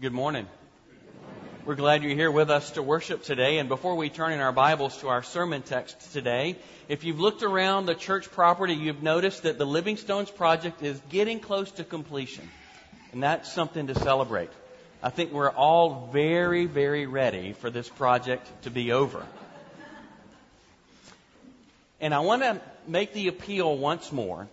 Good morning. We're glad you're here with us to worship today. And before we turn in our Bibles to our sermon text today, if you've looked around the church property, you've noticed that the Living Stones project is getting close to completion. And that's something to celebrate. I think we're all very, very ready for this project to be over. And I want to make the appeal once more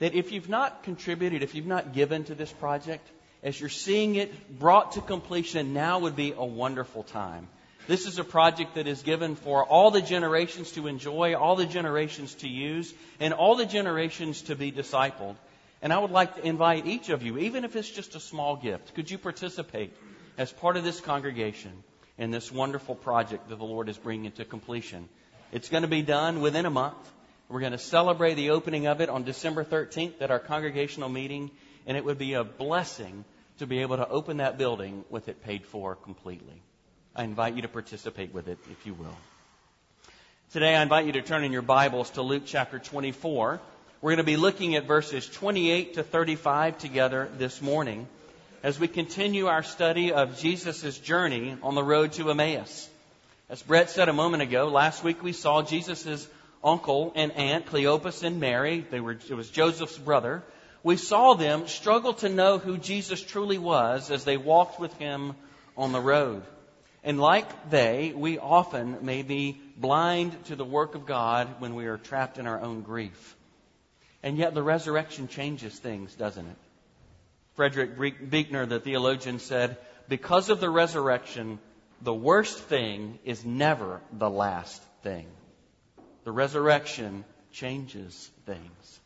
that if you've not contributed, if you've not given to this project, as you're seeing it brought to completion, now would be a wonderful time. This is a project that is given for all the generations to enjoy, all the generations to use, and all the generations to be discipled. And I would like to invite each of you, even if it's just a small gift, could you participate as part of this congregation in this wonderful project that the Lord is bringing to completion? It's going to be done within a month. We're going to celebrate the opening of it on December 13th at our congregational meeting and it would be a blessing to be able to open that building with it paid for completely. I invite you to participate with it if you will. Today I invite you to turn in your Bibles to Luke chapter 24. We're going to be looking at verses 28 to 35 together this morning as we continue our study of Jesus' journey on the road to Emmaus. As Brett said a moment ago, last week we saw Jesus' uncle and aunt, Cleopas and Mary. They were, it was Joseph's brother we saw them struggle to know who Jesus truly was as they walked with him on the road. And like they, we often may be blind to the work of God when we are trapped in our own grief. And yet the resurrection changes things, doesn't it? Frederick Buechner, the theologian, said, because of the resurrection, the worst thing is never the last thing. The resurrection changes things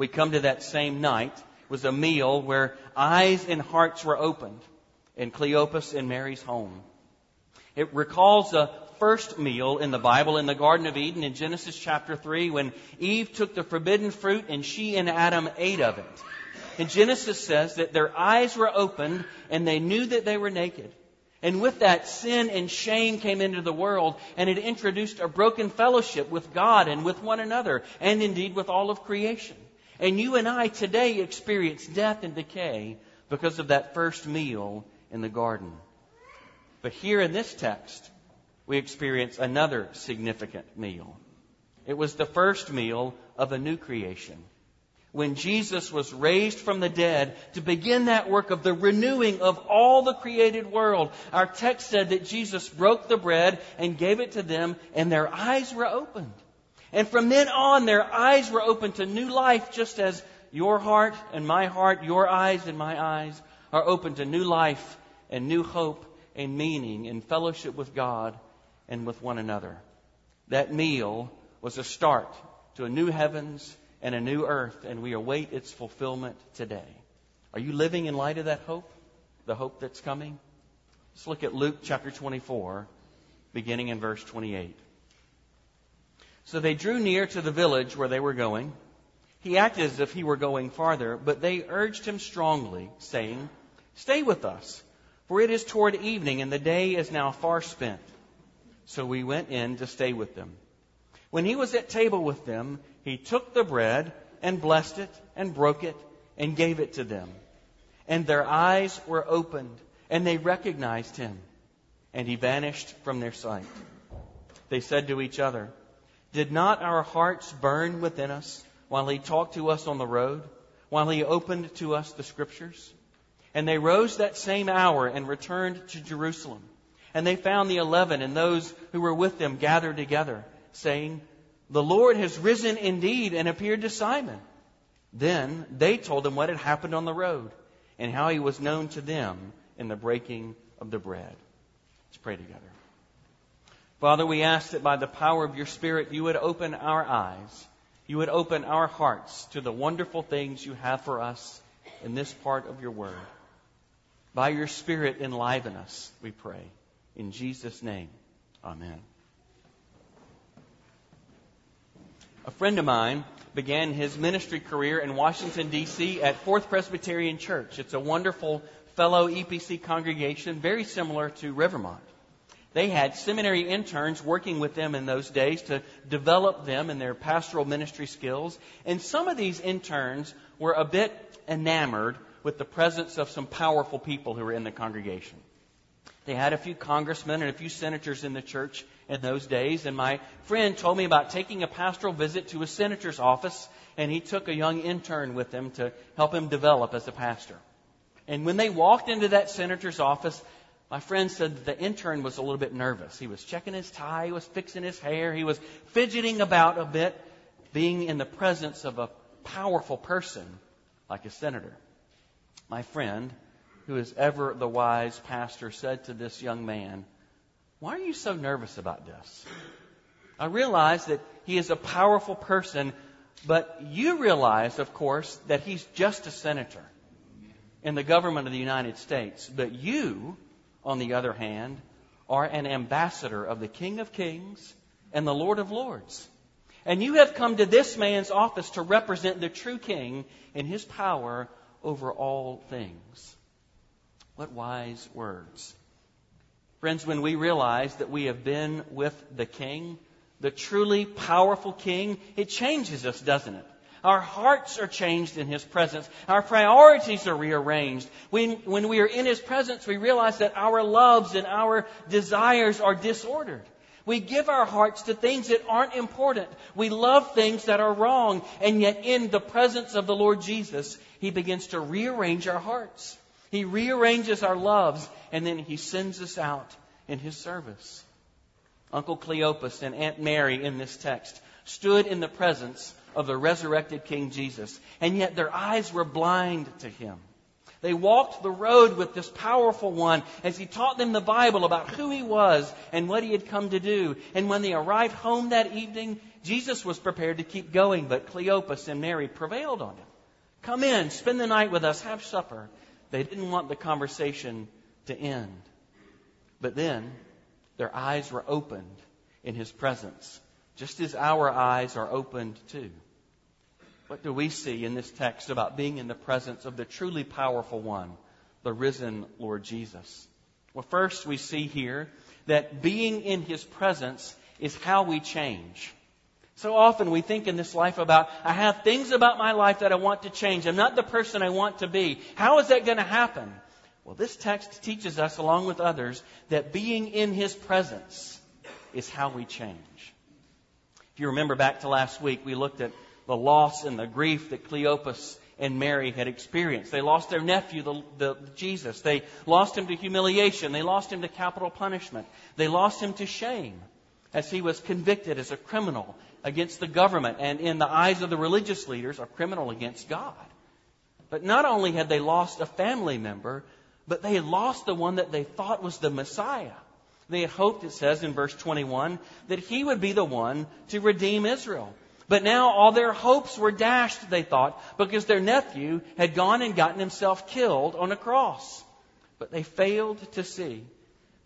we come to that same night was a meal where eyes and hearts were opened in Cleopas and Mary's home. It recalls the first meal in the Bible in the Garden of Eden in Genesis chapter 3 when Eve took the forbidden fruit and she and Adam ate of it. And Genesis says that their eyes were opened and they knew that they were naked. And with that, sin and shame came into the world, and it introduced a broken fellowship with God and with one another, and indeed with all of creation. And you and I today experience death and decay because of that first meal in the garden. But here in this text, we experience another significant meal. It was the first meal of a new creation. When Jesus was raised from the dead to begin that work of the renewing of all the created world, our text said that Jesus broke the bread and gave it to them, and their eyes were opened. And from then on, their eyes were open to new life, just as your heart and my heart, your eyes and my eyes are open to new life and new hope and meaning and fellowship with God and with one another. That meal was a start to a new heavens and a new earth, and we await its fulfillment today. Are you living in light of that hope? The hope that's coming? Let's look at Luke chapter 24, beginning in verse 28. So they drew near to the village where they were going. He acted as if he were going farther, but they urged him strongly, saying, Stay with us, for it is toward evening, and the day is now far spent. So we went in to stay with them. When he was at table with them, he took the bread and blessed it and broke it and gave it to them. And their eyes were opened, and they recognized him, and he vanished from their sight. They said to each other, did not our hearts burn within us while he talked to us on the road, while he opened to us the scriptures? And they rose that same hour and returned to Jerusalem. And they found the eleven and those who were with them gathered together, saying, The Lord has risen indeed and appeared to Simon. Then they told him what had happened on the road and how he was known to them in the breaking of the bread. Let's pray together. Father, we ask that by the power of your Spirit, you would open our eyes, you would open our hearts to the wonderful things you have for us in this part of your word. By your Spirit, enliven us, we pray. In Jesus' name, amen. A friend of mine began his ministry career in Washington, D.C. at Fourth Presbyterian Church. It's a wonderful fellow EPC congregation, very similar to Rivermont. They had seminary interns working with them in those days to develop them in their pastoral ministry skills. And some of these interns were a bit enamored with the presence of some powerful people who were in the congregation. They had a few congressmen and a few senators in the church in those days, and my friend told me about taking a pastoral visit to a senator's office, and he took a young intern with him to help him develop as a pastor. And when they walked into that senator's office, my friend said the intern was a little bit nervous. He was checking his tie, he was fixing his hair, he was fidgeting about a bit, being in the presence of a powerful person like a senator. My friend, who is ever the wise pastor, said to this young man, Why are you so nervous about this? I realize that he is a powerful person, but you realize, of course, that he's just a senator in the government of the United States. But you, on the other hand, are an ambassador of the King of Kings and the Lord of Lords. And you have come to this man's office to represent the true king in his power over all things. What wise words. Friends, when we realize that we have been with the king, the truly powerful king, it changes us, doesn't it? Our hearts are changed in His presence. Our priorities are rearranged. When, when we are in His presence, we realize that our loves and our desires are disordered. We give our hearts to things that aren't important. We love things that are wrong. And yet, in the presence of the Lord Jesus, He begins to rearrange our hearts. He rearranges our loves, and then He sends us out in His service. Uncle Cleopas and Aunt Mary in this text stood in the presence of the resurrected King Jesus, and yet their eyes were blind to Him. They walked the road with this powerful one as he taught them the Bible about who he was and what he had come to do. And when they arrived home that evening, Jesus was prepared to keep going, but Cleopas and Mary prevailed on him. Come in, spend the night with us, have supper. They didn't want the conversation to end. But then their eyes were opened in his presence, just as our eyes are opened too. What do we see in this text about being in the presence of the truly powerful one, the risen Lord Jesus? Well, first we see here that being in his presence is how we change. So often we think in this life about, I have things about my life that I want to change. I'm not the person I want to be. How is that going to happen? Well, this text teaches us, along with others, that being in his presence is how we change. If you remember back to last week, we looked at the loss and the grief that Cleopas and Mary had experienced. They lost their nephew, the, the, Jesus. They lost him to humiliation. They lost him to capital punishment. They lost him to shame as he was convicted as a criminal against the government and in the eyes of the religious leaders, a criminal against God. But not only had they lost a family member, but they had lost the one that they thought was the Messiah. They had hoped, it says in verse 21, that he would be the one to redeem Israel. But now all their hopes were dashed, they thought, because their nephew had gone and gotten himself killed on a cross. But they failed to see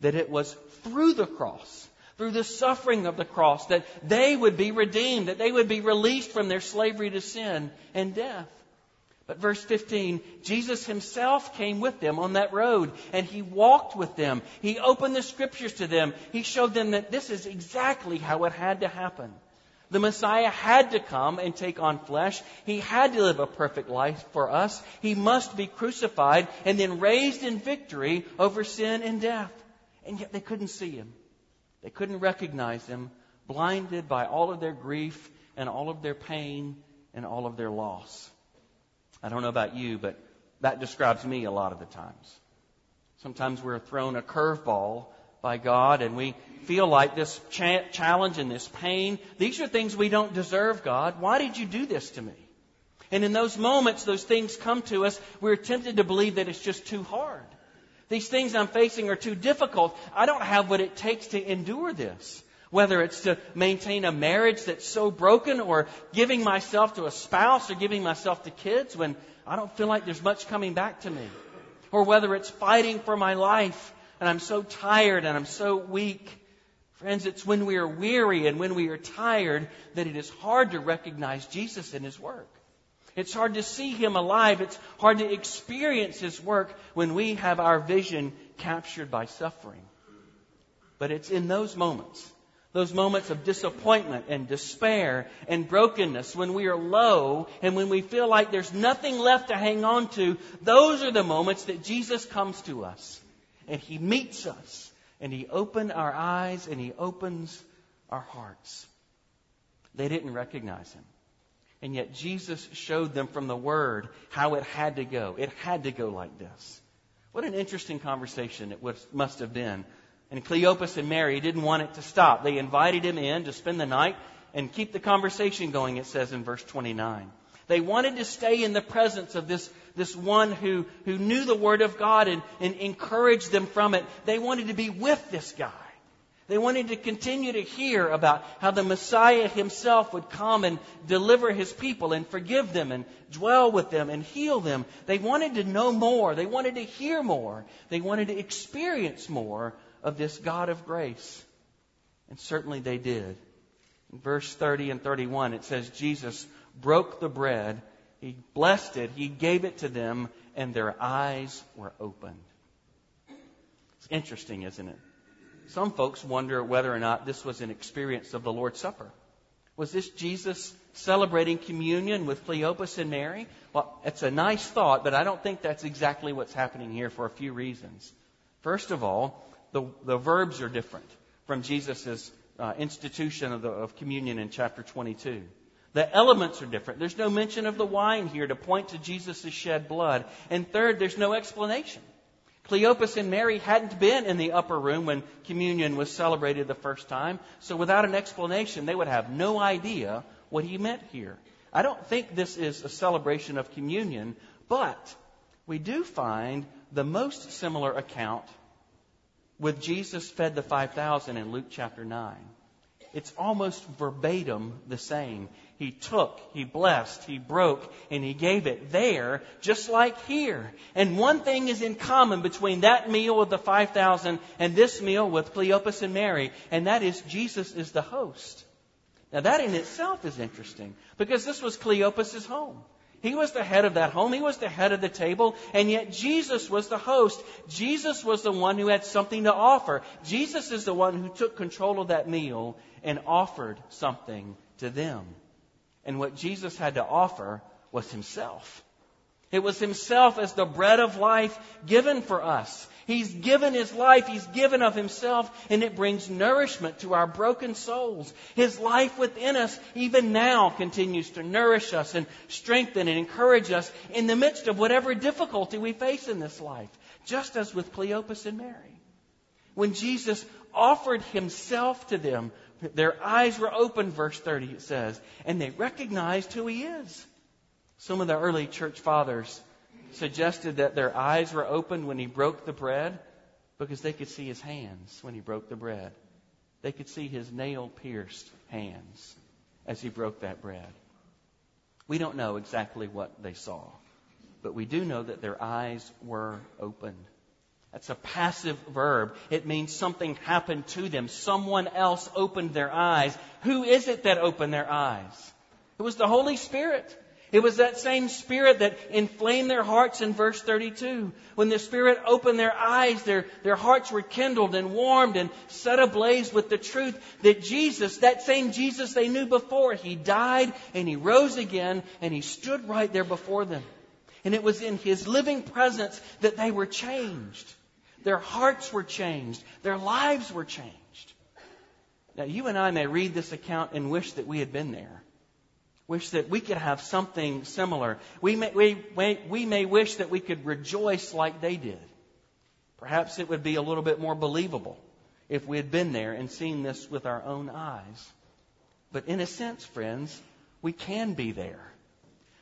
that it was through the cross, through the suffering of the cross, that they would be redeemed, that they would be released from their slavery to sin and death. But verse 15, Jesus himself came with them on that road and he walked with them. He opened the scriptures to them. He showed them that this is exactly how it had to happen. The Messiah had to come and take on flesh. He had to live a perfect life for us. He must be crucified and then raised in victory over sin and death. And yet they couldn't see him. They couldn't recognize him, blinded by all of their grief and all of their pain and all of their loss. I don't know about you, but that describes me a lot of the times. Sometimes we're thrown a curveball by God and we feel like this cha- challenge and this pain, these are things we don't deserve, God. Why did you do this to me? And in those moments, those things come to us, we're tempted to believe that it's just too hard. These things I'm facing are too difficult. I don't have what it takes to endure this. Whether it's to maintain a marriage that's so broken or giving myself to a spouse or giving myself to kids when I don't feel like there's much coming back to me. Or whether it's fighting for my life and I'm so tired and I'm so weak. Friends, it's when we are weary and when we are tired that it is hard to recognize Jesus and His work. It's hard to see Him alive. It's hard to experience His work when we have our vision captured by suffering. But it's in those moments, Those moments of disappointment and despair and brokenness when we are low and when we feel like there's nothing left to hang on to, those are the moments that Jesus comes to us and He meets us and He opens our eyes and He opens our hearts. They didn't recognize Him. And yet Jesus showed them from the Word how it had to go. It had to go like this. What an interesting conversation it was, must have been and Cleopas and Mary didn't want it to stop. They invited him in to spend the night and keep the conversation going, it says in verse 29. They wanted to stay in the presence of this, this one who, who knew the Word of God and, and encouraged them from it. They wanted to be with this guy. They wanted to continue to hear about how the Messiah himself would come and deliver his people and forgive them and dwell with them and heal them. They wanted to know more. They wanted to hear more. They wanted to experience more of this God of grace. And certainly they did. In verse 30 and 31, it says, Jesus broke the bread, he blessed it, he gave it to them, and their eyes were opened. It's interesting, isn't it? Some folks wonder whether or not this was an experience of the Lord's Supper. Was this Jesus celebrating communion with Cleopas and Mary? Well, it's a nice thought, but I don't think that's exactly what's happening here for a few reasons. First of all, the, the verbs are different from Jesus' uh, institution of, the, of communion in chapter 22. The elements are different. There's no mention of the wine here to point to Jesus' shed blood. And third, there's no explanation. Cleopas and Mary hadn't been in the upper room when communion was celebrated the first time, so without an explanation, they would have no idea what he meant here. I don't think this is a celebration of communion, but we do find the most similar account with Jesus fed the 5,000 in Luke chapter 9. It's almost verbatim the same. He took, he blessed, he broke, and he gave it there, just like here. And one thing is in common between that meal with the 5,000 and this meal with Cleopas and Mary, and that is Jesus is the host. Now that in itself is interesting, because this was Cleopas' home. He was the head of that home. He was the head of the table. And yet Jesus was the host. Jesus was the one who had something to offer. Jesus is the one who took control of that meal and offered something to them. And what Jesus had to offer was himself. It was himself as the bread of life given for us. He's given his life, he's given of himself, and it brings nourishment to our broken souls. His life within us, even now, continues to nourish us and strengthen and encourage us in the midst of whatever difficulty we face in this life, just as with Cleopas and Mary. When Jesus offered himself to them, their eyes were opened, verse 30 it says, and they recognized who he is. Some of the early church fathers suggested that their eyes were opened when he broke the bread because they could see his hands when he broke the bread. They could see his nail pierced hands as he broke that bread. We don't know exactly what they saw, but we do know that their eyes were opened. That's a passive verb. It means something happened to them. Someone else opened their eyes. Who is it that opened their eyes? It was the Holy Spirit. It was that same Spirit that inflamed their hearts in verse 32. When the Spirit opened their eyes, their, their hearts were kindled and warmed and set ablaze with the truth that Jesus, that same Jesus they knew before, He died and He rose again and He stood right there before them. And it was in His living presence that they were changed. Their hearts were changed. Their lives were changed. Now, you and I may read this account and wish that we had been there wish that we could have something similar. We may, we, we may wish that we could rejoice like they did. Perhaps it would be a little bit more believable if we had been there and seen this with our own eyes. But in a sense, friends, we can be there.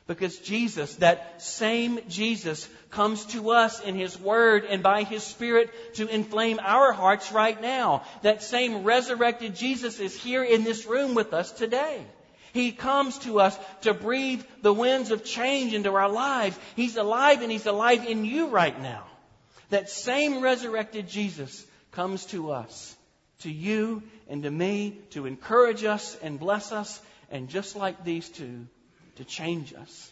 Because Jesus, that same Jesus, comes to us in His Word and by His Spirit to inflame our hearts right now. That same resurrected Jesus is here in this room with us today. He comes to us to breathe the winds of change into our lives. He's alive and He's alive in you right now. That same resurrected Jesus comes to us, to you and to me, to encourage us and bless us, and just like these two, to change us.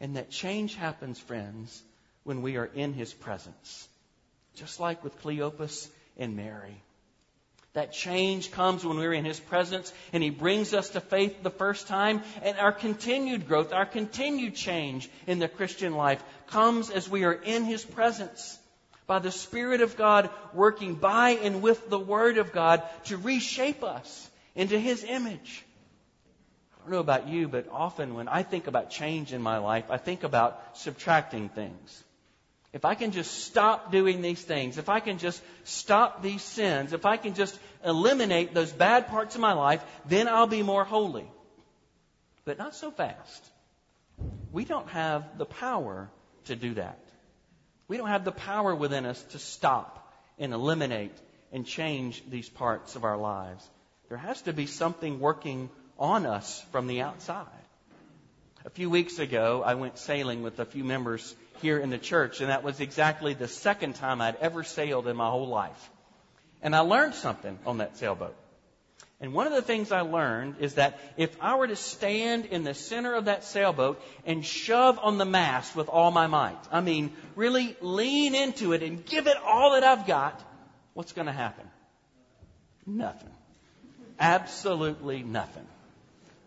And that change happens, friends, when we are in His presence. Just like with Cleopas and Mary. That change comes when we're in His presence and He brings us to faith the first time. And our continued growth, our continued change in the Christian life comes as we are in His presence by the Spirit of God working by and with the Word of God to reshape us into His image. I don't know about you, but often when I think about change in my life, I think about subtracting things. If I can just stop doing these things, if I can just stop these sins, if I can just eliminate those bad parts of my life, then I'll be more holy. But not so fast. We don't have the power to do that. We don't have the power within us to stop and eliminate and change these parts of our lives. There has to be something working on us from the outside. A few weeks ago, I went sailing with a few members here in the church, and that was exactly the second time I'd ever sailed in my whole life. And I learned something on that sailboat. And one of the things I learned is that if I were to stand in the center of that sailboat and shove on the mast with all my might, I mean, really lean into it and give it all that I've got, what's going to happen? Nothing. Absolutely nothing.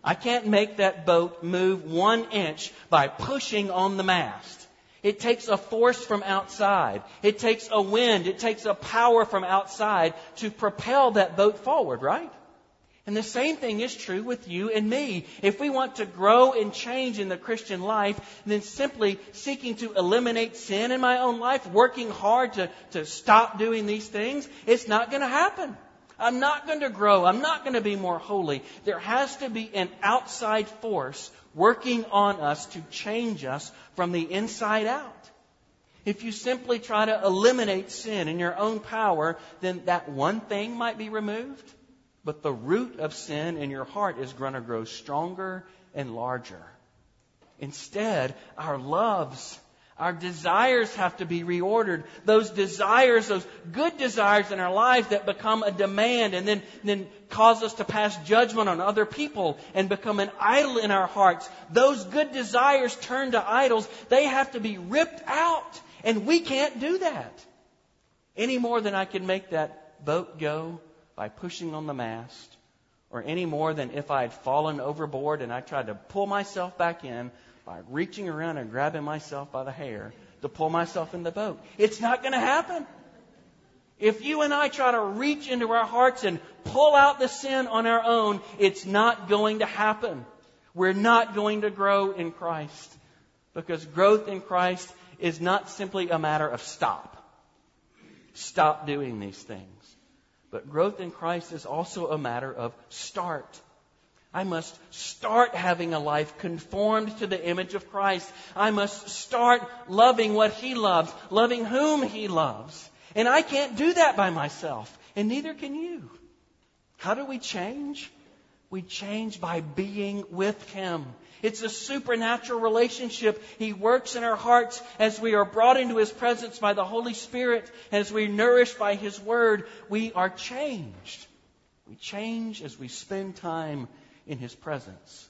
I can't make that boat move one inch by pushing on the mast. It takes a force from outside. It takes a wind. It takes a power from outside to propel that boat forward, right? And the same thing is true with you and me. If we want to grow and change in the Christian life, then simply seeking to eliminate sin in my own life, working hard to, to stop doing these things, it's not going to happen. I'm not going to grow. I'm not going to be more holy. There has to be an outside force working on us to change us from the inside out. If you simply try to eliminate sin in your own power, then that one thing might be removed, but the root of sin in your heart is going to grow stronger and larger. Instead, our loves our desires have to be reordered. Those desires, those good desires in our lives that become a demand and then, then cause us to pass judgment on other people and become an idol in our hearts. Those good desires turn to idols. They have to be ripped out. And we can't do that any more than I can make that boat go by pushing on the mast or any more than if I had fallen overboard and I tried to pull myself back in by reaching around and grabbing myself by the hair to pull myself in the boat. It's not going to happen. If you and I try to reach into our hearts and pull out the sin on our own, it's not going to happen. We're not going to grow in Christ. Because growth in Christ is not simply a matter of stop. Stop doing these things. But growth in Christ is also a matter of start. I must start having a life conformed to the image of Christ. I must start loving what He loves, loving whom He loves. And I can't do that by myself, and neither can you. How do we change? We change by being with Him. It's a supernatural relationship. He works in our hearts as we are brought into His presence by the Holy Spirit, as we are nourished by His Word. We are changed. We change as we spend time in His presence.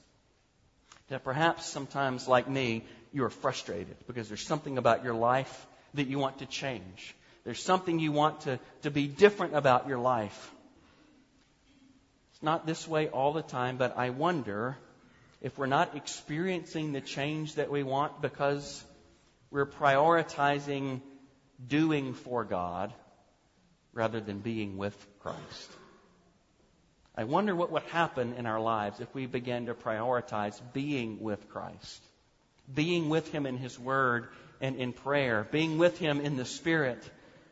That perhaps sometimes, like me, you are frustrated because there's something about your life that you want to change. There's something you want to, to be different about your life. It's not this way all the time, but I wonder if we're not experiencing the change that we want because we're prioritizing doing for God rather than being with Christ. I wonder what would happen in our lives if we began to prioritize being with Christ, being with Him in His Word and in prayer, being with Him in the Spirit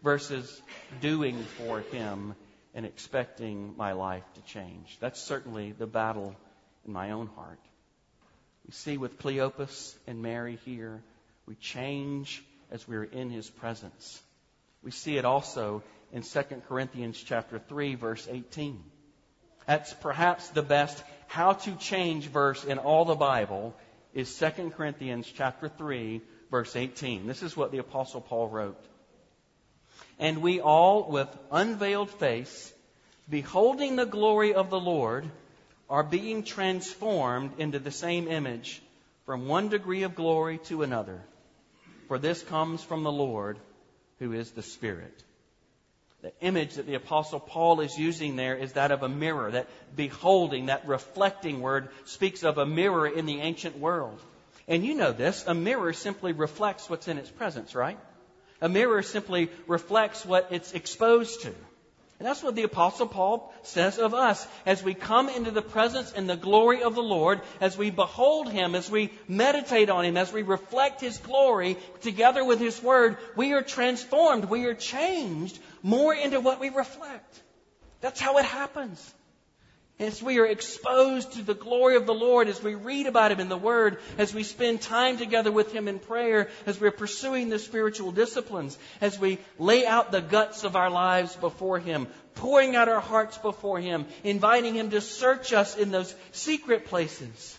versus doing for Him and expecting my life to change. That's certainly the battle in my own heart. We see with Cleopas and Mary here, we change as we're in His presence. We see it also in 2 Corinthians chapter 3 verse 18. That's perhaps the best how to change verse in all the Bible is 2 Corinthians chapter 3 verse 18. This is what the apostle Paul wrote. And we all with unveiled face beholding the glory of the Lord are being transformed into the same image from one degree of glory to another. For this comes from the Lord who is the Spirit. The image that the apostle Paul is using there is that of a mirror. That beholding, that reflecting word speaks of a mirror in the ancient world. And you know this, a mirror simply reflects what's in its presence, right? A mirror simply reflects what it's exposed to. And that's what the apostle Paul says of us. As we come into the presence and the glory of the Lord, as we behold Him, as we meditate on Him, as we reflect His glory together with His Word, we are transformed. We are changed more into what we reflect. That's how it happens. As we are exposed to the glory of the Lord, as we read about Him in the Word, as we spend time together with Him in prayer, as we're pursuing the spiritual disciplines, as we lay out the guts of our lives before Him, pouring out our hearts before Him, inviting Him to search us in those secret places,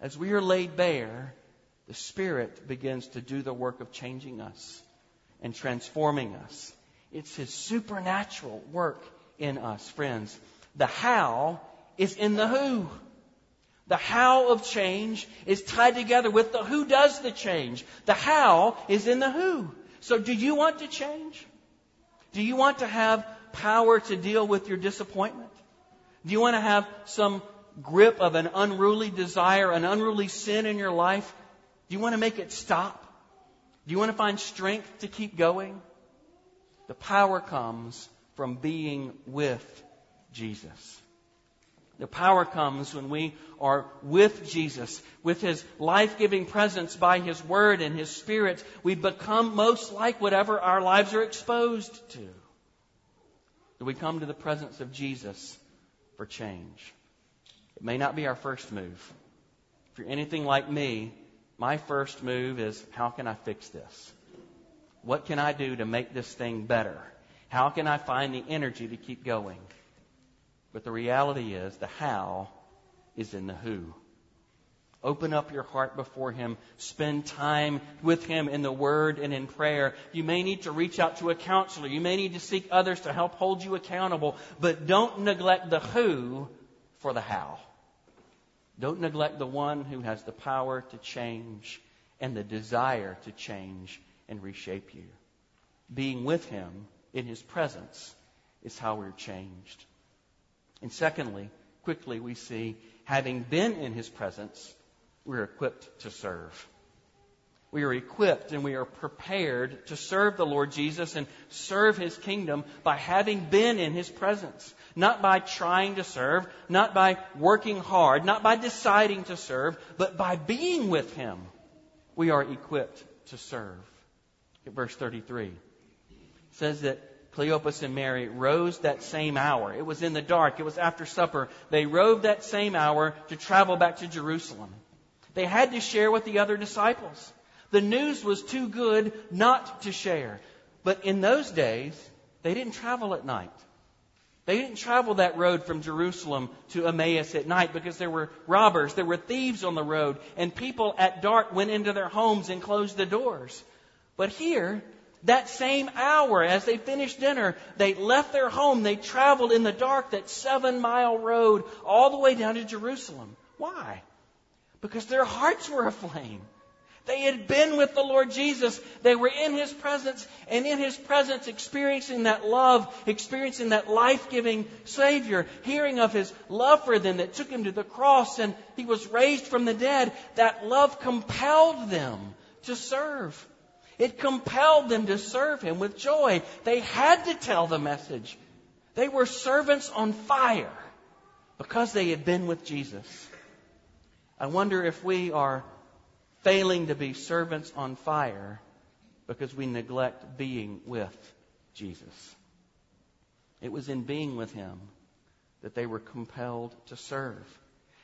as we are laid bare, the Spirit begins to do the work of changing us and transforming us. It's His supernatural work in us, friends. The how is in the who. The how of change is tied together with the who does the change. The how is in the who. So do you want to change? Do you want to have power to deal with your disappointment? Do you want to have some grip of an unruly desire, an unruly sin in your life? Do you want to make it stop? Do you want to find strength to keep going? The power comes from being with Jesus. The power comes when we are with Jesus, with His life giving presence by His Word and His Spirit. We become most like whatever our lives are exposed to. Do we come to the presence of Jesus for change? It may not be our first move. If you're anything like me, my first move is how can I fix this? What can I do to make this thing better? How can I find the energy to keep going? But the reality is, the how is in the who. Open up your heart before Him. Spend time with Him in the Word and in prayer. You may need to reach out to a counselor. You may need to seek others to help hold you accountable. But don't neglect the who for the how. Don't neglect the one who has the power to change and the desire to change and reshape you. Being with Him in His presence is how we're changed. And secondly, quickly we see, having been in his presence, we're equipped to serve. We are equipped and we are prepared to serve the Lord Jesus and serve his kingdom by having been in his presence. Not by trying to serve, not by working hard, not by deciding to serve, but by being with him. We are equipped to serve. At verse 33. It says that Cleopas and Mary rose that same hour. It was in the dark. It was after supper. They rode that same hour to travel back to Jerusalem. They had to share with the other disciples. The news was too good not to share. But in those days, they didn't travel at night. They didn't travel that road from Jerusalem to Emmaus at night because there were robbers, there were thieves on the road, and people at dark went into their homes and closed the doors. But here, that same hour, as they finished dinner, they left their home. They traveled in the dark that seven mile road all the way down to Jerusalem. Why? Because their hearts were aflame. They had been with the Lord Jesus. They were in His presence, and in His presence, experiencing that love, experiencing that life giving Savior, hearing of His love for them that took Him to the cross and He was raised from the dead. That love compelled them to serve. It compelled them to serve him with joy. They had to tell the message. They were servants on fire because they had been with Jesus. I wonder if we are failing to be servants on fire because we neglect being with Jesus. It was in being with him that they were compelled to serve.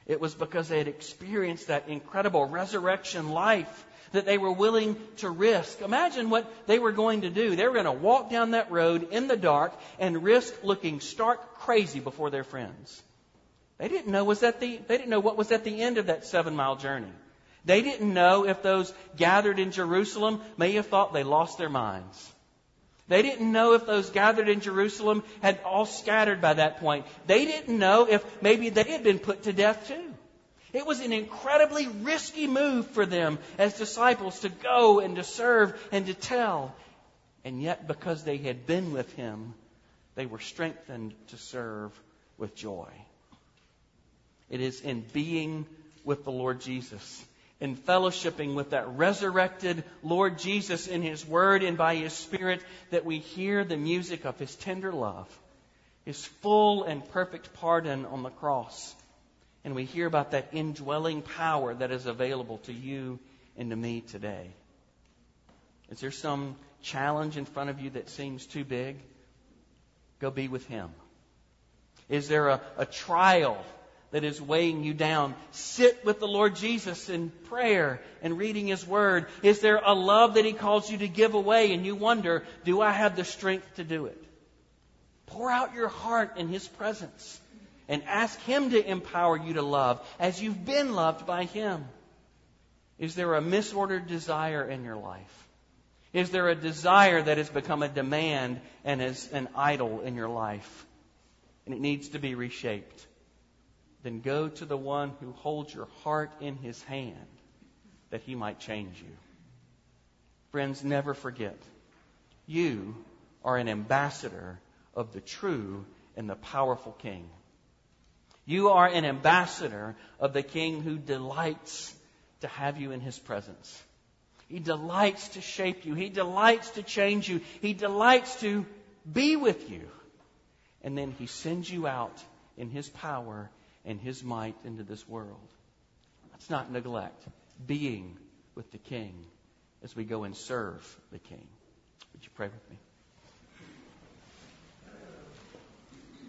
It was because they had experienced that incredible resurrection life that they were willing to risk. Imagine what they were going to do. They were going to walk down that road in the dark and risk looking stark crazy before their friends. They didn't know was at the they didn't know what was at the end of that 7-mile journey. They didn't know if those gathered in Jerusalem may have thought they lost their minds. They didn't know if those gathered in Jerusalem had all scattered by that point. They didn't know if maybe they had been put to death too. It was an incredibly risky move for them as disciples to go and to serve and to tell. And yet, because they had been with him, they were strengthened to serve with joy. It is in being with the Lord Jesus, in fellowshipping with that resurrected Lord Jesus in His Word and by His Spirit, that we hear the music of His tender love, His full and perfect pardon on the cross. And we hear about that indwelling power that is available to you and to me today. Is there some challenge in front of you that seems too big? Go be with Him. Is there a, a trial that is weighing you down. Sit with the Lord Jesus in prayer and reading His Word. Is there a love that He calls you to give away and you wonder, do I have the strength to do it? Pour out your heart in His presence and ask Him to empower you to love as you've been loved by Him. Is there a misordered desire in your life? Is there a desire that has become a demand and is an idol in your life? And it needs to be reshaped then go to the one who holds your heart in his hand that he might change you. Friends, never forget, you are an ambassador of the true and the powerful King. You are an ambassador of the King who delights to have you in his presence. He delights to shape you. He delights to change you. He delights to be with you. And then he sends you out in his power and his might into this world. Let's not neglect being with the King as we go and serve the King. Would you pray with me?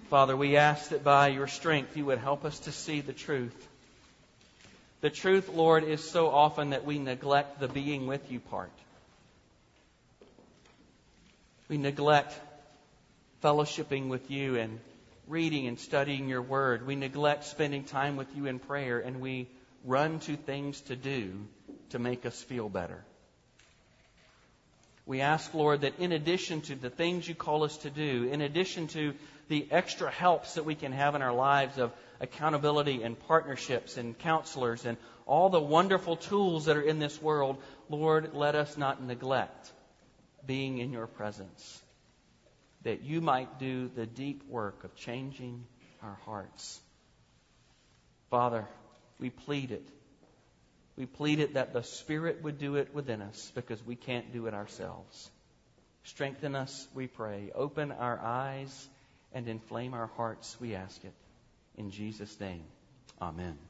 Father, we ask that by your strength you would help us to see the truth. The truth, Lord, is so often that we neglect the being with you part. We neglect fellowshipping with you and reading and studying your word. We neglect spending time with you in prayer, and we run to things to do to make us feel better. We ask, Lord, that in addition to the things you call us to do, in addition to the extra helps that we can have in our lives of accountability and partnerships and counselors and all the wonderful tools that are in this world, Lord, let us not neglect being in your presence that you might do the deep work of changing our hearts. Father, we plead it. We plead it that the Spirit would do it within us because we can't do it ourselves. Strengthen us, we pray. Open our eyes and inflame our hearts, we ask it. In Jesus' name, amen.